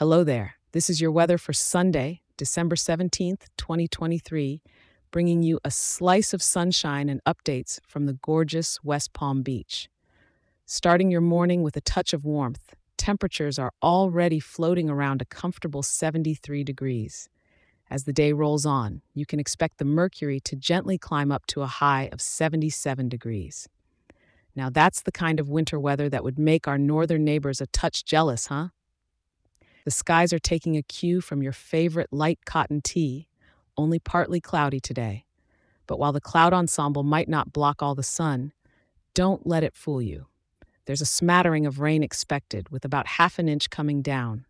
Hello there. This is your weather for Sunday, December 17th, 2023, bringing you a slice of sunshine and updates from the gorgeous West Palm Beach. Starting your morning with a touch of warmth, temperatures are already floating around a comfortable 73 degrees. As the day rolls on, you can expect the mercury to gently climb up to a high of 77 degrees. Now, that's the kind of winter weather that would make our northern neighbors a touch jealous, huh? The skies are taking a cue from your favorite light cotton tee, only partly cloudy today. But while the cloud ensemble might not block all the sun, don't let it fool you. There's a smattering of rain expected, with about half an inch coming down.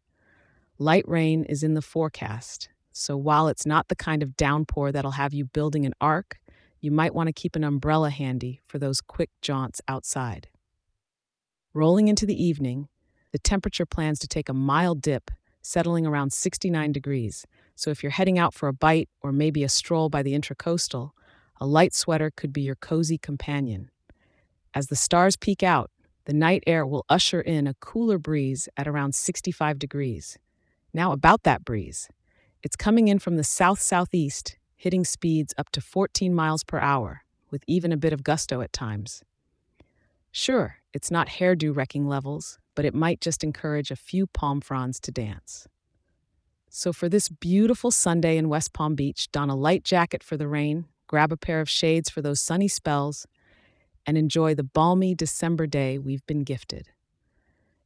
Light rain is in the forecast, so while it's not the kind of downpour that'll have you building an ark, you might want to keep an umbrella handy for those quick jaunts outside. Rolling into the evening, the temperature plans to take a mild dip, settling around 69 degrees. So if you're heading out for a bite or maybe a stroll by the intracoastal, a light sweater could be your cozy companion. As the stars peek out, the night air will usher in a cooler breeze at around 65 degrees. Now, about that breeze. It's coming in from the south southeast, hitting speeds up to 14 miles per hour, with even a bit of gusto at times. Sure, it's not hairdo wrecking levels, but it might just encourage a few palm fronds to dance. So, for this beautiful Sunday in West Palm Beach, don a light jacket for the rain, grab a pair of shades for those sunny spells, and enjoy the balmy December day we've been gifted.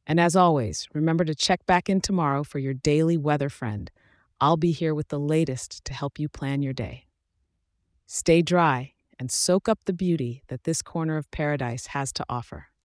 And as always, remember to check back in tomorrow for your daily weather friend. I'll be here with the latest to help you plan your day. Stay dry and soak up the beauty that this corner of paradise has to offer.